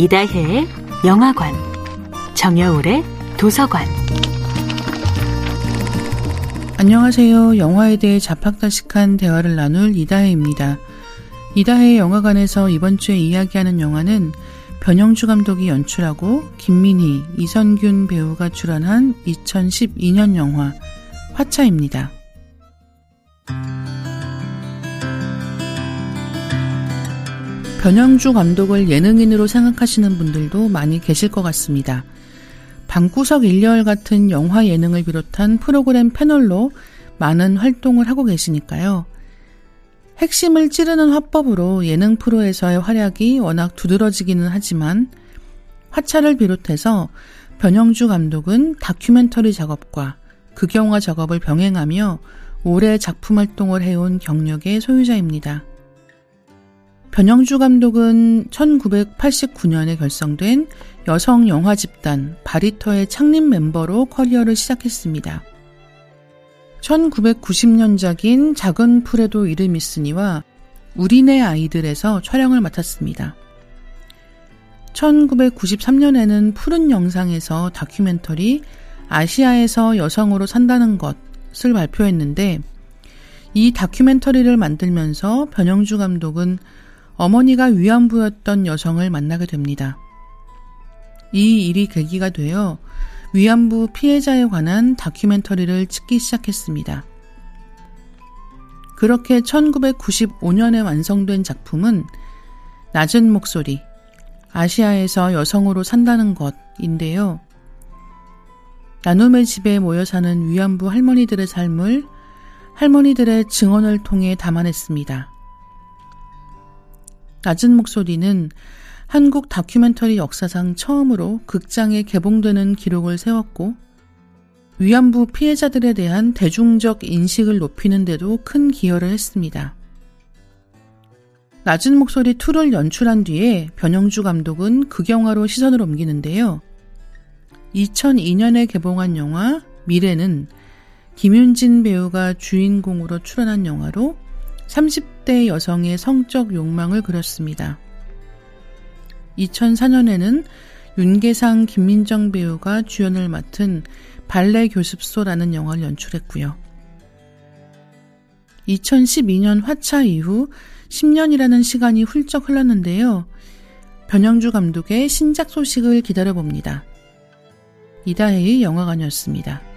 이다혜의 영화관, 정여울의 도서관. 안녕하세요. 영화에 대해 자팍다식한 대화를 나눌 이다혜입니다. 이다혜의 영화관에서 이번 주에 이야기하는 영화는 변영주 감독이 연출하고 김민희, 이선균 배우가 출연한 2012년 영화 화차입니다. 변영주 감독을 예능인으로 생각하시는 분들도 많이 계실 것 같습니다. 방구석 일렬 같은 영화 예능을 비롯한 프로그램 패널로 많은 활동을 하고 계시니까요. 핵심을 찌르는 화법으로 예능 프로에서의 활약이 워낙 두드러지기는 하지만 화차를 비롯해서 변영주 감독은 다큐멘터리 작업과 극영화 작업을 병행하며 오래 작품 활동을 해온 경력의 소유자입니다. 변영주 감독은 1989년에 결성된 여성 영화 집단 바리터의 창립 멤버로 커리어를 시작했습니다. 1990년작인 작은 풀에도 이름 있으니와 우리네 아이들에서 촬영을 맡았습니다. 1993년에는 푸른 영상에서 다큐멘터리 아시아에서 여성으로 산다는 것을 발표했는데 이 다큐멘터리를 만들면서 변영주 감독은 어머니가 위안부였던 여성을 만나게 됩니다. 이 일이 계기가 되어 위안부 피해자에 관한 다큐멘터리를 찍기 시작했습니다. 그렇게 1995년에 완성된 작품은 낮은 목소리, 아시아에서 여성으로 산다는 것인데요. 나눔의 집에 모여 사는 위안부 할머니들의 삶을 할머니들의 증언을 통해 담아냈습니다. 낮은 목소리는 한국 다큐멘터리 역사상 처음으로 극장에 개봉되는 기록을 세웠고 위안부 피해자들에 대한 대중적 인식을 높이는 데도 큰 기여를 했습니다. 낮은 목소리 2를 연출한 뒤에 변영주 감독은 극영화로 시선을 옮기는데요. 2002년에 개봉한 영화 미래는 김윤진 배우가 주인공으로 출연한 영화로 30대 여성의 성적 욕망을 그렸습니다. 2004년에는 윤계상, 김민정 배우가 주연을 맡은 발레 교습소라는 영화를 연출했고요. 2012년 화차 이후 10년이라는 시간이 훌쩍 흘렀는데요. 변영주 감독의 신작 소식을 기다려봅니다. 이다혜의 영화관이었습니다.